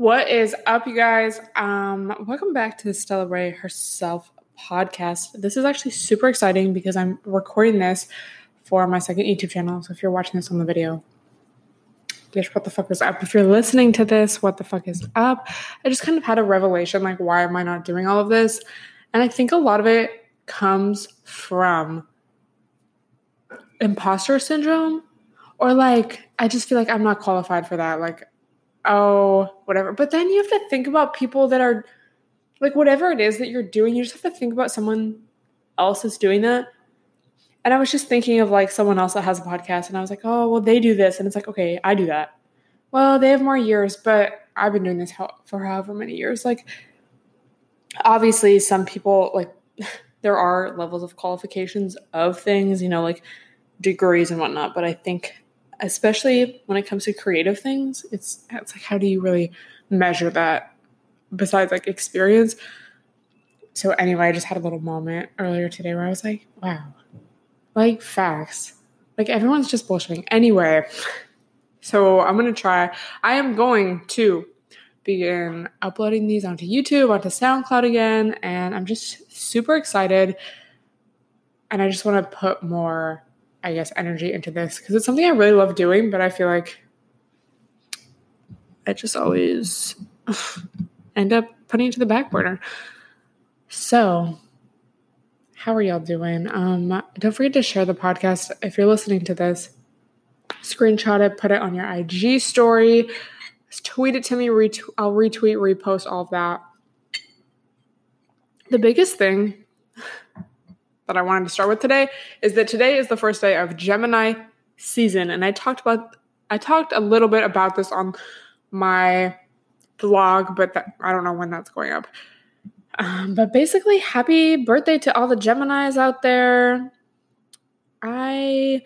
What is up, you guys? Um, welcome back to the Stella Rae herself podcast. This is actually super exciting because I'm recording this for my second YouTube channel. So if you're watching this on the video, bitch, what the fuck is up? If you're listening to this, what the fuck is up? I just kind of had a revelation like, why am I not doing all of this? And I think a lot of it comes from imposter syndrome or like, I just feel like I'm not qualified for that. Like, oh, whatever. But then you have to think about people that are like, whatever it is that you're doing, you just have to think about someone else that's doing that. And I was just thinking of like someone else that has a podcast, and I was like, oh, well, they do this. And it's like, okay, I do that. Well, they have more years, but I've been doing this for however many years. Like, obviously, some people, like, there are levels of qualifications of things, you know, like degrees and whatnot. But I think especially when it comes to creative things, it's it's like how do you really measure that besides like experience? So anyway, I just had a little moment earlier today where I was like, wow, like facts. Like everyone's just bullshitting. Anyway, so I'm gonna try. I am going to begin uploading these onto YouTube, onto SoundCloud again, and I'm just super excited. And I just want to put more I guess, energy into this because it's something I really love doing, but I feel like I just always end up putting it to the back burner. So, how are y'all doing? Um, don't forget to share the podcast if you're listening to this. Screenshot it, put it on your IG story, tweet it to me. Ret- I'll retweet, repost all of that. The biggest thing that I wanted to start with today is that today is the first day of Gemini season, and I talked about I talked a little bit about this on my vlog, but that, I don't know when that's going up. Um, but basically, happy birthday to all the Geminis out there. I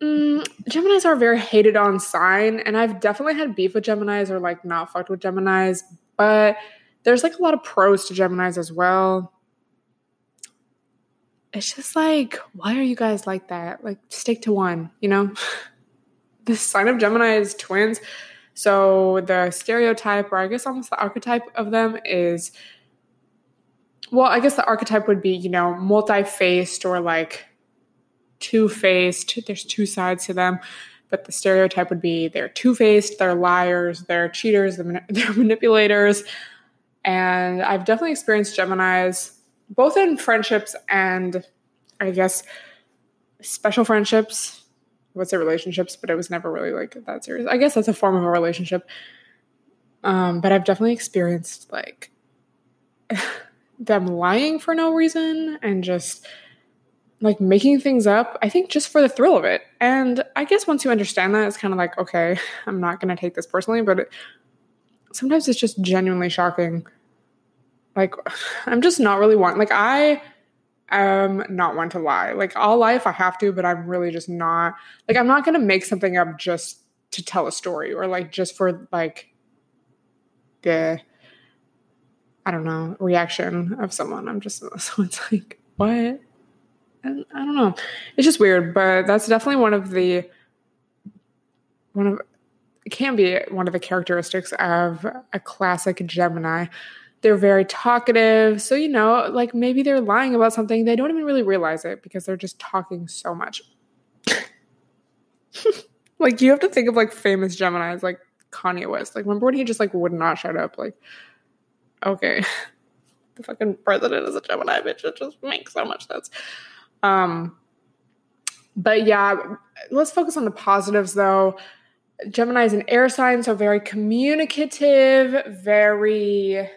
mm, Geminis are very hated on sign, and I've definitely had beef with Geminis or like not fucked with Geminis, but there's like a lot of pros to Geminis as well it's just like, why are you guys like that? Like, stick to one, you know? the sign of Gemini is twins. So the stereotype, or I guess almost the archetype of them is, well, I guess the archetype would be, you know, multi faced or like two faced. There's two sides to them. But the stereotype would be they're two faced, they're liars, they're cheaters, they're manipulators. And I've definitely experienced Geminis both in friendships and I guess special friendships. What's say relationships, but it was never really like that serious. I guess that's a form of a relationship. Um, but I've definitely experienced like them lying for no reason and just like making things up, I think just for the thrill of it. And I guess once you understand that, it's kind of like, okay, I'm not going to take this personally, but it, sometimes it's just genuinely shocking like, I'm just not really one. Like, I am not one to lie. Like, I'll lie if I have to, but I'm really just not. Like, I'm not to make something up just to tell a story or like just for like the, I don't know, reaction of someone. I'm just, so it's like, what? And I don't know. It's just weird, but that's definitely one of the, one of, it can be one of the characteristics of a classic Gemini they're very talkative. So, you know, like maybe they're lying about something. They don't even really realize it because they're just talking so much. like, you have to think of like famous Geminis, like Kanye West. Like, remember when he just like would not shut up? Like, okay, the fucking president is a Gemini bitch. It just makes so much sense. Um, but yeah, let's focus on the positives though. Gemini is an air sign, so very communicative, very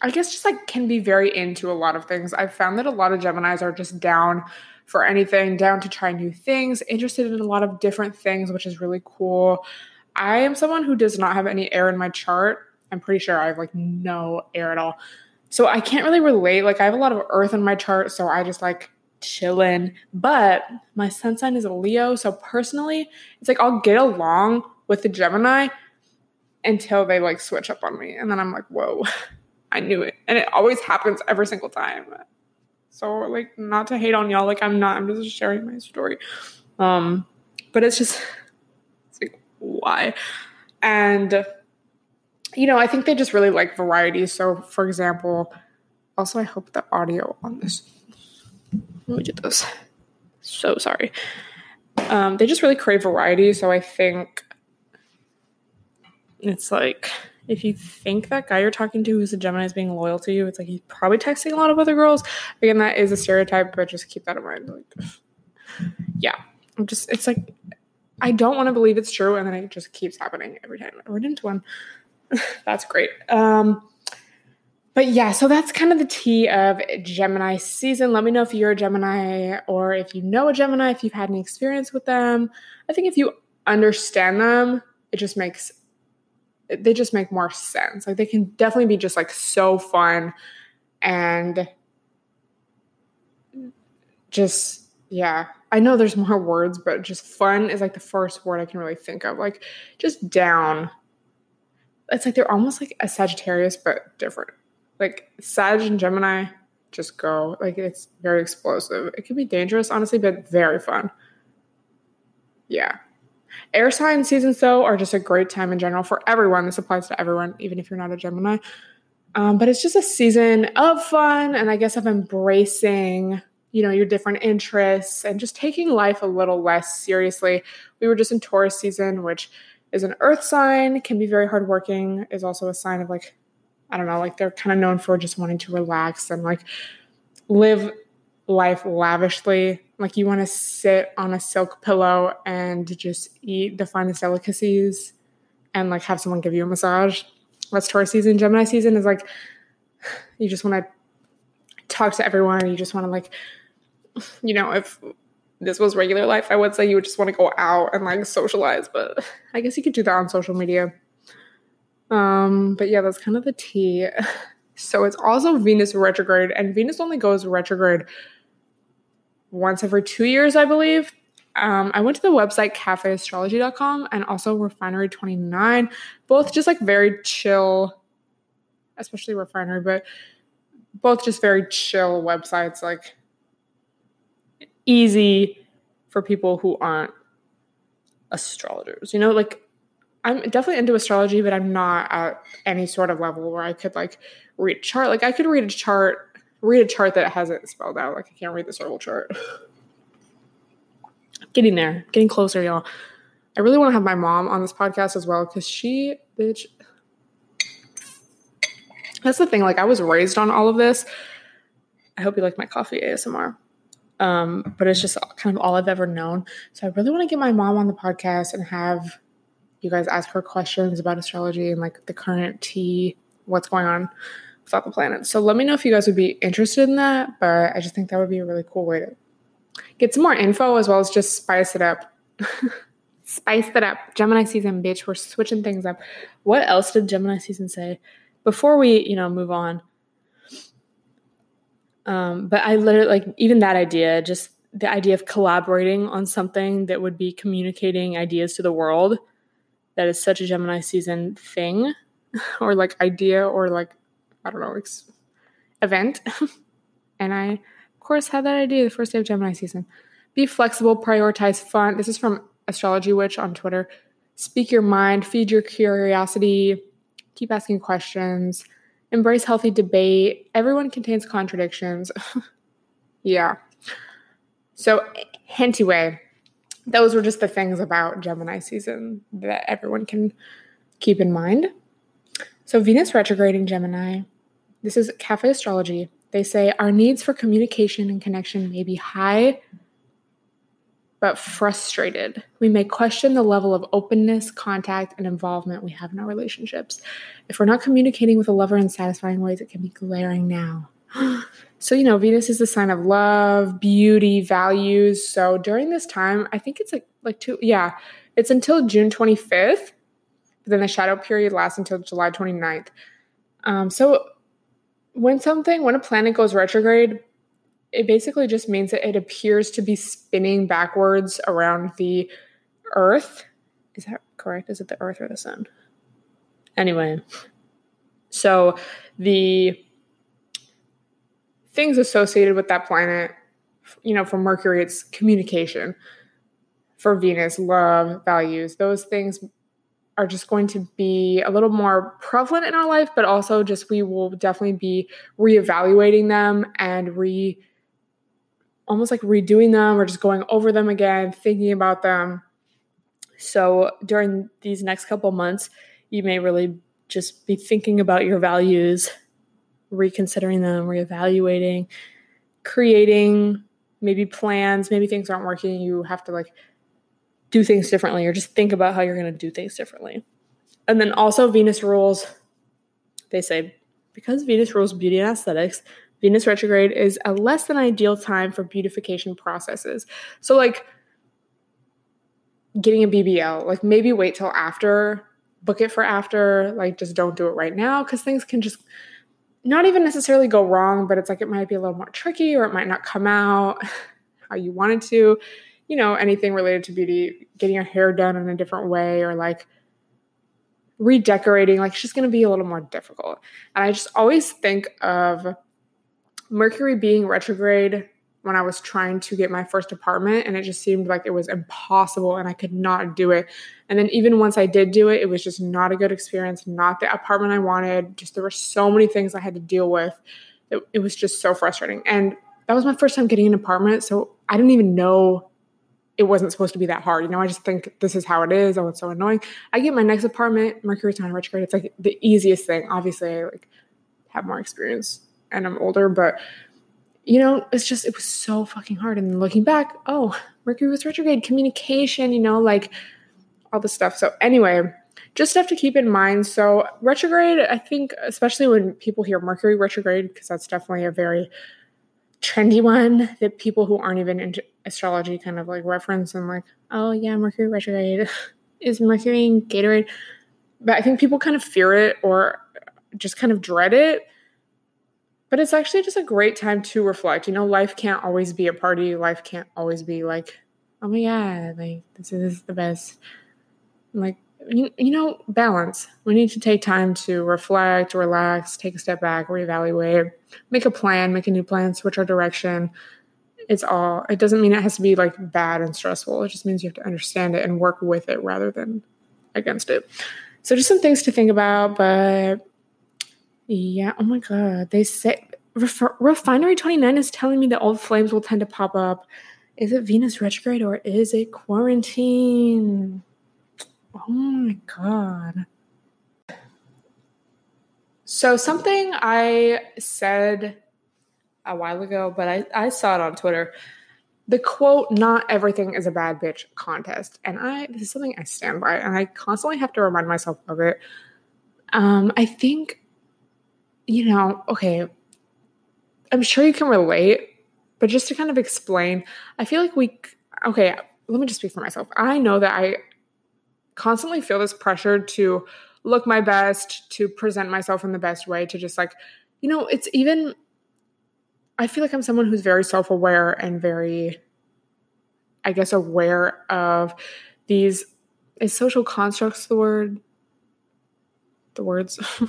I guess just like can be very into a lot of things. I've found that a lot of Geminis are just down for anything, down to try new things, interested in a lot of different things, which is really cool. I am someone who does not have any air in my chart. I'm pretty sure I have like no air at all. So I can't really relate. Like I have a lot of earth in my chart, so I just like chillin'. But my sun sign is a Leo, so personally, it's like I'll get along with the Gemini until they like switch up on me. And then I'm like, whoa. I knew it. And it always happens every single time. So like not to hate on y'all, like I'm not, I'm just sharing my story. Um, but it's just it's like why? And you know, I think they just really like variety. So, for example, also, I hope the audio on this. Let me this. So sorry. Um, they just really crave variety. So I think it's like if you think that guy you're talking to who's a Gemini is being loyal to you, it's like he's probably texting a lot of other girls. Again, that is a stereotype, but just keep that in mind. Like, yeah, I'm just it's like I don't want to believe it's true, and then it just keeps happening every time I run into one. that's great. Um, but yeah, so that's kind of the tea of Gemini season. Let me know if you're a Gemini or if you know a Gemini, if you've had any experience with them. I think if you understand them, it just makes they just make more sense. Like they can definitely be just like so fun and just yeah. I know there's more words, but just fun is like the first word I can really think of. Like just down. It's like they're almost like a Sagittarius but different like Sag and Gemini just go. Like it's very explosive. It can be dangerous, honestly, but very fun. Yeah. Air sign seasons, though, are just a great time in general for everyone. This applies to everyone, even if you're not a Gemini. Um, but it's just a season of fun and I guess of embracing, you know, your different interests and just taking life a little less seriously. We were just in Taurus season, which is an earth sign, can be very hardworking, is also a sign of like I don't know, like they're kind of known for just wanting to relax and like live life lavishly. Like you want to sit on a silk pillow and just eat the finest delicacies and like have someone give you a massage. That's Taurus season. Gemini season is like you just want to talk to everyone. You just want to like, you know, if this was regular life, I would say you would just want to go out and like socialize, but I guess you could do that on social media. Um, but yeah, that's kind of the tea. So it's also Venus retrograde, and Venus only goes retrograde once every two years, I believe. Um, I went to the website cafeastrology.com and also refinery29, both just like very chill, especially refinery, but both just very chill websites, like easy for people who aren't astrologers, you know, like I'm definitely into astrology, but I'm not at any sort of level where I could like read chart. Like I could read a chart, read a chart that hasn't spelled out. Like I can't read the circle chart. getting there, getting closer, y'all. I really want to have my mom on this podcast as well because she, bitch. That's the thing. Like I was raised on all of this. I hope you like my coffee ASMR. Um, but it's just kind of all I've ever known. So I really want to get my mom on the podcast and have you guys ask her questions about astrology and like the current tea, what's going on the planet. So let me know if you guys would be interested in that. But I just think that would be a really cool way to get some more info as well as just spice it up. spice it up. Gemini season, bitch. We're switching things up. What else did Gemini season say? Before we, you know, move on. Um, but I literally like even that idea, just the idea of collaborating on something that would be communicating ideas to the world that is such a Gemini season thing or like idea or like, I don't know, ex- event. and I, of course, had that idea the first day of Gemini season. Be flexible, prioritize fun. This is from Astrology Witch on Twitter. Speak your mind, feed your curiosity, keep asking questions, embrace healthy debate. Everyone contains contradictions. yeah. So, anyway, those were just the things about Gemini season that everyone can keep in mind. So, Venus retrograding Gemini, this is Cafe Astrology. They say our needs for communication and connection may be high, but frustrated. We may question the level of openness, contact, and involvement we have in our relationships. If we're not communicating with a lover in satisfying ways, it can be glaring now. So, you know, Venus is the sign of love, beauty, values. So during this time, I think it's like like two yeah, it's until June 25th. But then the shadow period lasts until July 29th. Um, so when something, when a planet goes retrograde, it basically just means that it appears to be spinning backwards around the Earth. Is that correct? Is it the Earth or the Sun? Anyway, so the things associated with that planet. You know, for Mercury, it's communication. For Venus, love, values. Those things are just going to be a little more prevalent in our life, but also just we will definitely be reevaluating them and re almost like redoing them or just going over them again, thinking about them. So during these next couple months, you may really just be thinking about your values, reconsidering them, reevaluating, creating maybe plans, maybe things aren't working, you have to like do things differently or just think about how you're going to do things differently. And then also Venus rules they say because Venus rules beauty and aesthetics, Venus retrograde is a less than ideal time for beautification processes. So like getting a BBL, like maybe wait till after, book it for after, like just don't do it right now cuz things can just not even necessarily go wrong, but it's like it might be a little more tricky or it might not come out how you wanted to. You know, anything related to beauty, getting your hair done in a different way or like redecorating, like it's just to be a little more difficult. And I just always think of Mercury being retrograde when I was trying to get my first apartment, and it just seemed like it was impossible and I could not do it. And then even once I did do it, it was just not a good experience, not the apartment I wanted. Just there were so many things I had to deal with. It, it was just so frustrating. And that was my first time getting an apartment, so I didn't even know it wasn't supposed to be that hard. You know, I just think this is how it is. Oh, it's so annoying. I get my next apartment, Mercury's not retrograde. It's like the easiest thing. Obviously, I like have more experience and I'm older, but you know, it's just it was so fucking hard. And looking back, oh, Mercury was retrograde, communication, you know, like all the stuff. So anyway, just stuff to keep in mind. So retrograde, I think, especially when people hear Mercury retrograde, because that's definitely a very trendy one that people who aren't even into astrology kind of like reference and like, oh yeah, Mercury retrograde is Mercury in Gatorade. But I think people kind of fear it or just kind of dread it but it's actually just a great time to reflect. You know, life can't always be a party. Life can't always be like, oh my God, like this is the best. Like, you, you know, balance. We need to take time to reflect, relax, take a step back, reevaluate, make a plan, make a new plan, switch our direction. It's all, it doesn't mean it has to be like bad and stressful. It just means you have to understand it and work with it rather than against it. So, just some things to think about, but yeah. Oh my God. They say Ref- Refinery 29 is telling me that old flames will tend to pop up. Is it Venus retrograde or is it quarantine? Oh my God. So, something I said a while ago, but I, I saw it on Twitter. The quote, not everything is a bad bitch contest. And I, this is something I stand by, and I constantly have to remind myself of it. Um, I think you know, okay, I'm sure you can relate, but just to kind of explain, I feel like we, okay, let me just speak for myself. I know that I constantly feel this pressure to look my best, to present myself in the best way, to just like, you know, it's even, I feel like I'm someone who's very self aware and very, I guess, aware of these, is social constructs the word? The words?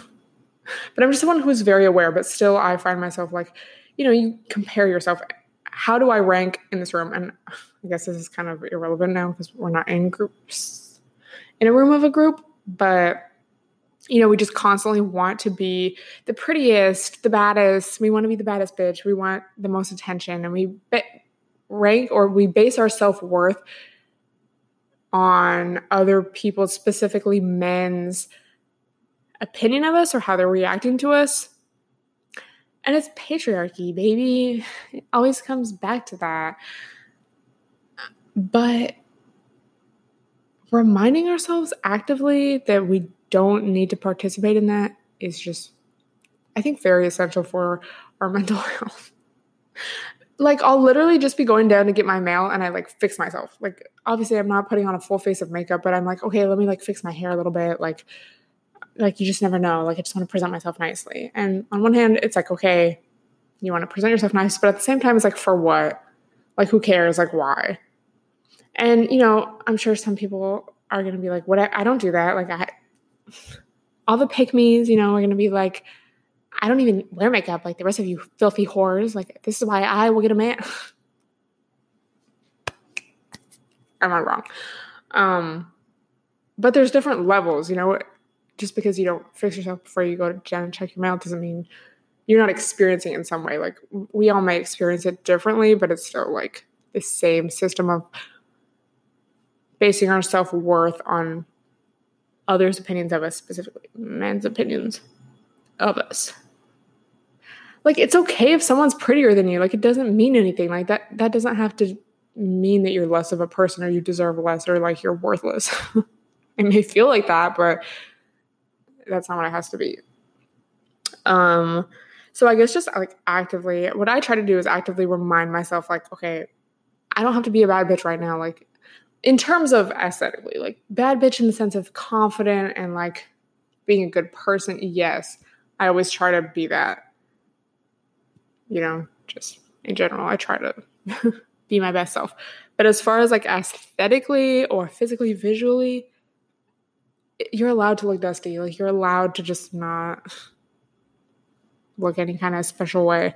But I'm just someone who's very aware, but still I find myself like, you know, you compare yourself. How do I rank in this room? And I guess this is kind of irrelevant now because we're not in groups, in a room of a group, but you know, we just constantly want to be the prettiest, the baddest. We want to be the baddest bitch. We want the most attention, and we rank or we base our self worth on other people, specifically men's opinion of us or how they're reacting to us. And it's patriarchy, baby. It always comes back to that. But reminding ourselves actively that we don't need to participate in that is just, I think, very essential for our mental health. like, I'll literally just be going down to get my mail and I like fix myself. Like, obviously, I'm not putting on a full face of makeup, but I'm like, okay, let me like fix my hair a little bit. Like, like you just never know. Like I just want to present myself nicely. And on one hand, it's like, okay, you want to present yourself nice, but at the same time, it's like, for what? Like, who cares? Like, why? And, you know, I'm sure some people are going to be like, what? I, don't do that. Like, I, all the pick me's, you know, are going to be like, I don't even wear makeup like the rest of you filthy whores. Like, this is why I will get a man. Am I wrong? Um, but there's different levels, you know. Just because you don't fix yourself before you go to gym and check your mail doesn't mean you're not experiencing it in some way. Like we all may experience it differently, but it's still like the same system of basing our self worth on others' opinions of us, specifically men's opinions of us. Like it's okay if someone's prettier than you. Like it doesn't mean anything. Like that that doesn't have to mean that you're less of a person or you deserve less or like you're worthless. it may feel like that, but that's not what it has to be. Um so I guess just like actively what I try to do is actively remind myself like okay, I don't have to be a bad bitch right now. Like in terms of aesthetically, like bad bitch in the sense of confident and like being a good person, yes, I always try to be that. You know, just in general, I try to be my best self. But as far as like aesthetically or physically, visually, you're allowed to look dusty. Like you're allowed to just not look any kind of special way.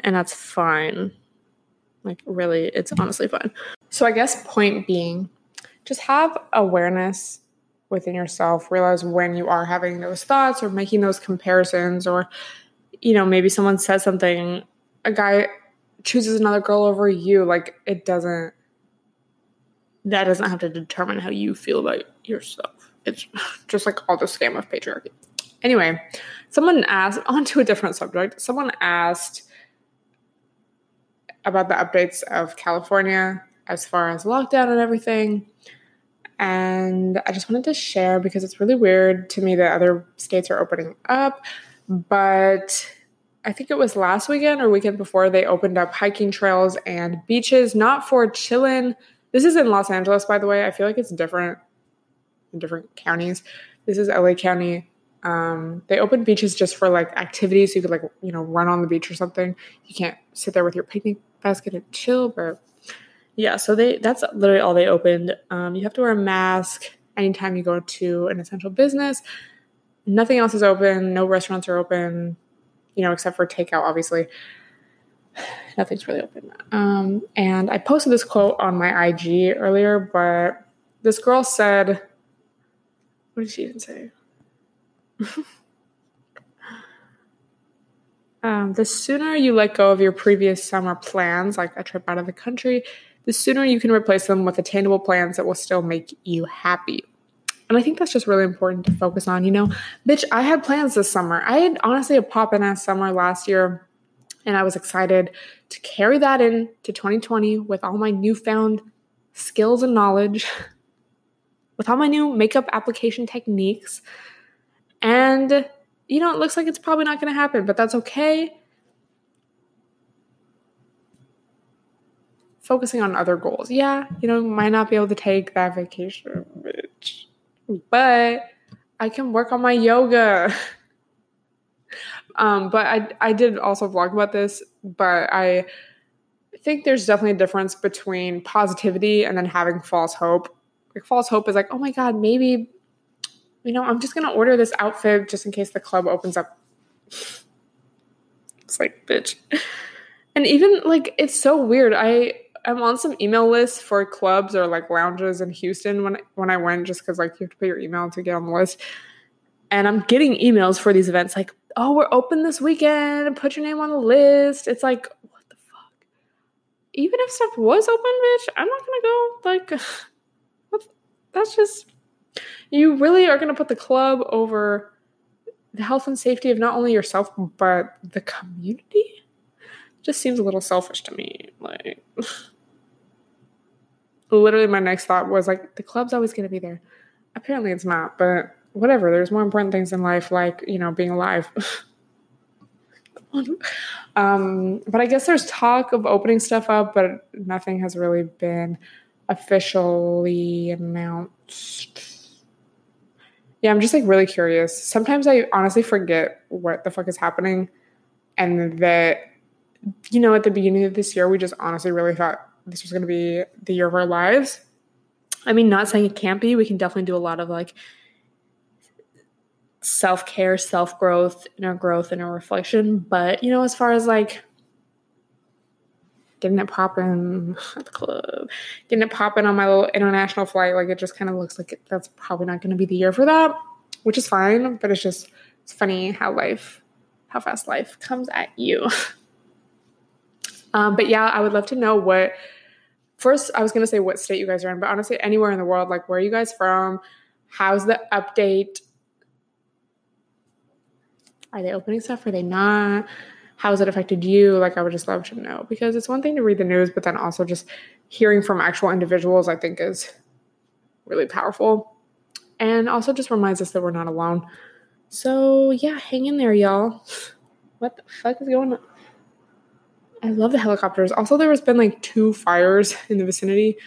And that's fine. Like, really, it's mm-hmm. honestly fun. So, I guess, point being, just have awareness within yourself. Realize when you are having those thoughts or making those comparisons, or, you know, maybe someone says something, a guy chooses another girl over you. Like, it doesn't, that doesn't have to determine how you feel about yourself. It's just like all the scam of patriarchy. Anyway, someone asked, onto a different subject, someone asked, about the updates of California as far as lockdown and everything. And I just wanted to share because it's really weird to me that other states are opening up. But I think it was last weekend or weekend before they opened up hiking trails and beaches, not for chilling. This is in Los Angeles, by the way. I feel like it's different in different counties. This is LA County. Um, they opened beaches just for like activities. You could like, you know, run on the beach or something. You can't sit there with your picnic basket and chill, but yeah, so they that's literally all they opened. Um, you have to wear a mask anytime you go to an essential business. Nothing else is open. No restaurants are open, you know, except for takeout, obviously. Nothing's really open. Um, and I posted this quote on my IG earlier, but this girl said, what did she even say? Um, the sooner you let go of your previous summer plans, like a trip out of the country, the sooner you can replace them with attainable plans that will still make you happy. And I think that's just really important to focus on. You know, bitch, I had plans this summer. I had honestly a pop in ass summer last year, and I was excited to carry that in to 2020 with all my newfound skills and knowledge, with all my new makeup application techniques. And you know, it looks like it's probably not going to happen, but that's okay. Focusing on other goals. Yeah, you know, might not be able to take that vacation, bitch, but I can work on my yoga. um, but I I did also vlog about this, but I think there's definitely a difference between positivity and then having false hope. Like false hope is like, oh my god, maybe you know, I'm just going to order this outfit just in case the club opens up. It's like, bitch. And even like, it's so weird. I, I'm on some email lists for clubs or like lounges in Houston when when I went just because like you have to put your email to get on the list. And I'm getting emails for these events like, oh, we're open this weekend. Put your name on the list. It's like, what the fuck? Even if stuff was open, bitch, I'm not gonna go. Like, that's just you really are going to put the club over the health and safety of not only yourself but the community? Just seems a little selfish to me like literally my next thought was like the club's always going to be there. Apparently it's not but whatever there's more important things in life like you know being alive. Um, but i guess there's talk of opening stuff up but nothing has really been officially announced yeah, I'm just like really curious. Sometimes I honestly forget what the fuck is happening and that you know at the beginning of this year we just honestly really thought this was going to be the year of our lives. I mean, not saying it can't be. We can definitely do a lot of like self-care, self-growth, inner growth, and inner reflection, but you know as far as like getting it popping at the club, getting it popping on my little international flight. Like it just kind of looks like it, that's probably not going to be the year for that, which is fine. But it's just it's funny how life, how fast life comes at you. um, but yeah, I would love to know what. First, I was going to say what state you guys are in, but honestly, anywhere in the world, like where are you guys from? How's the update? Are they opening stuff? Are they not? How has it affected you? Like, I would just love to know because it's one thing to read the news, but then also just hearing from actual individuals, I think, is really powerful. And also just reminds us that we're not alone. So, yeah, hang in there, y'all. What the fuck is going on? I love the helicopters. Also, there has been like two fires in the vicinity,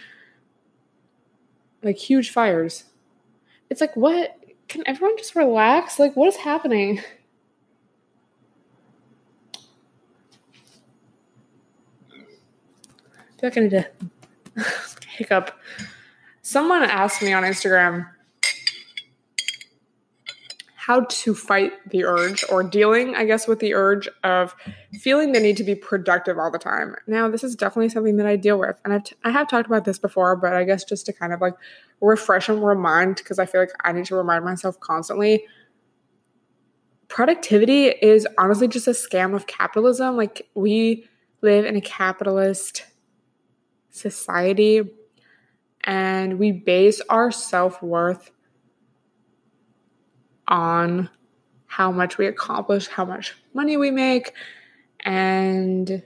like huge fires. It's like, what? Can everyone just relax? Like, what is happening? feel like I need to hiccup. Someone asked me on Instagram how to fight the urge or dealing, I guess, with the urge of feeling the need to be productive all the time. Now, this is definitely something that I deal with. And I've t- I have talked about this before, but I guess just to kind of like refresh and remind, because I feel like I need to remind myself constantly productivity is honestly just a scam of capitalism. Like, we live in a capitalist society and we base our self worth on how much we accomplish, how much money we make. And,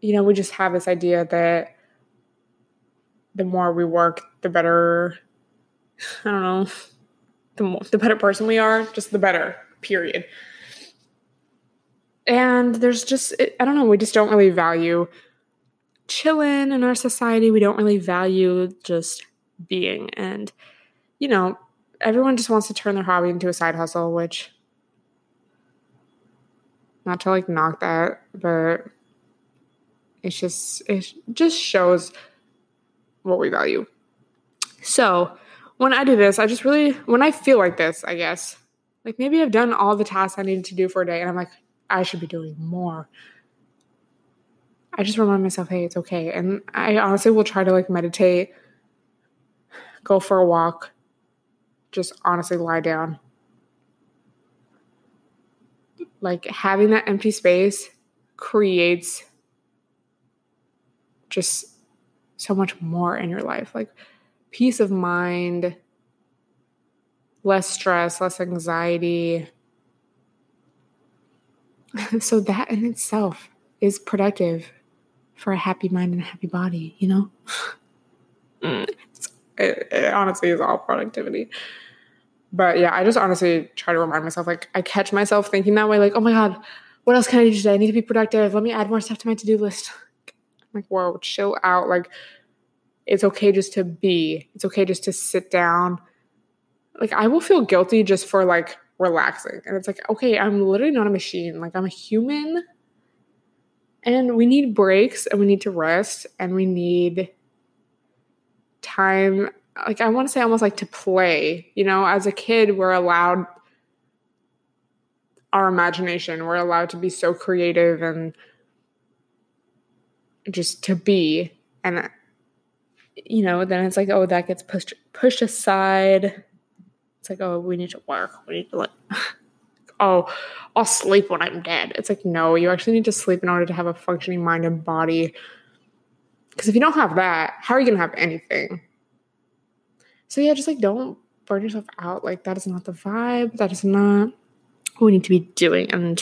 you know, we just have this idea that the more we work, the better, I don't know, the, more, the better person we are, just the better, period. And there's just, I don't know, we just don't really value chilling in our society. We don't really value just being. And, you know, everyone just wants to turn their hobby into a side hustle, which, not to like knock that, but it's just, it just shows what we value. So, when I do this, I just really, when I feel like this, I guess, like maybe I've done all the tasks I needed to do for a day and I'm like, I should be doing more. I just remind myself, hey, it's okay. And I honestly will try to like meditate, go for a walk, just honestly lie down. Like having that empty space creates just so much more in your life. Like peace of mind, less stress, less anxiety. so that in itself is productive for a happy mind and a happy body, you know? Mm. it, it honestly is all productivity. But yeah, I just honestly try to remind myself, like, I catch myself thinking that way, like, oh my God, what else can I do today? I need to be productive. Let me add more stuff to my to do list. I'm like, whoa, chill out. Like, it's okay just to be, it's okay just to sit down. Like, I will feel guilty just for like relaxing. And it's like, okay, I'm literally not a machine. Like, I'm a human and we need breaks and we need to rest and we need time. Like, I want to say almost like to play. You know, as a kid, we're allowed our imagination, we're allowed to be so creative and just to be. And, you know, then it's like, oh, that gets pushed pushed aside. It's like, oh, we need to work. We need to like oh, I'll sleep when I'm dead. It's like, no, you actually need to sleep in order to have a functioning mind and body. Because if you don't have that, how are you going to have anything? So, yeah, just like don't burn yourself out. Like, that is not the vibe. That is not what we need to be doing. And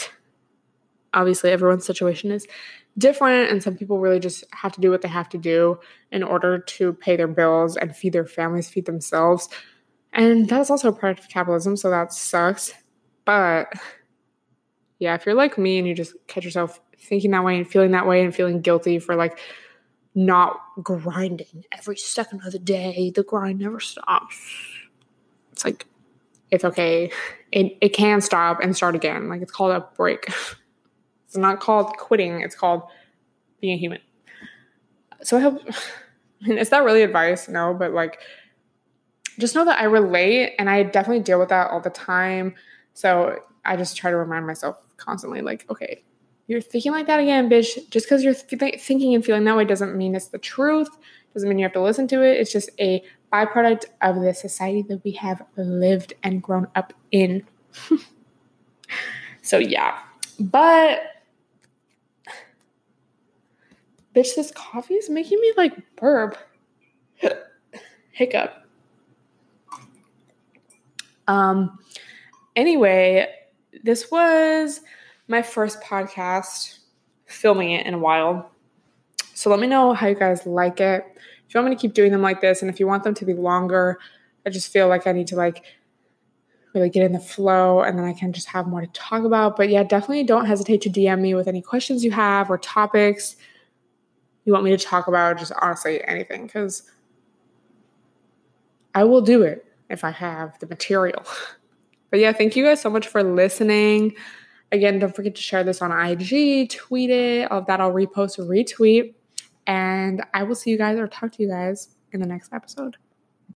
obviously, everyone's situation is different. And some people really just have to do what they have to do in order to pay their bills and feed their families, feed themselves. And that's also a part of capitalism. So, that sucks. But yeah, if you're like me and you just catch yourself thinking that way and feeling that way and feeling guilty for like not grinding every second of the day, the grind never stops. It's like it's okay. It it can stop and start again. Like it's called a break. it's not called quitting, it's called being a human. So I hope I mean, is that really advice? No, but like just know that I relate and I definitely deal with that all the time. So I just try to remind myself constantly, like, okay, you're thinking like that again, bitch. Just because you're th- thinking and feeling that way doesn't mean it's the truth. Doesn't mean you have to listen to it. It's just a byproduct of the society that we have lived and grown up in. so yeah, but bitch, this coffee is making me like burp, hiccup. Um. Anyway, this was my first podcast, filming it in a while. So let me know how you guys like it. If you want me to keep doing them like this, and if you want them to be longer, I just feel like I need to like really get in the flow and then I can just have more to talk about. But yeah, definitely don't hesitate to DM me with any questions you have or topics you want me to talk about, just honestly anything, because I will do it if I have the material. But yeah, thank you guys so much for listening. Again, don't forget to share this on IG, tweet it, all of that. I'll repost, retweet. And I will see you guys or talk to you guys in the next episode.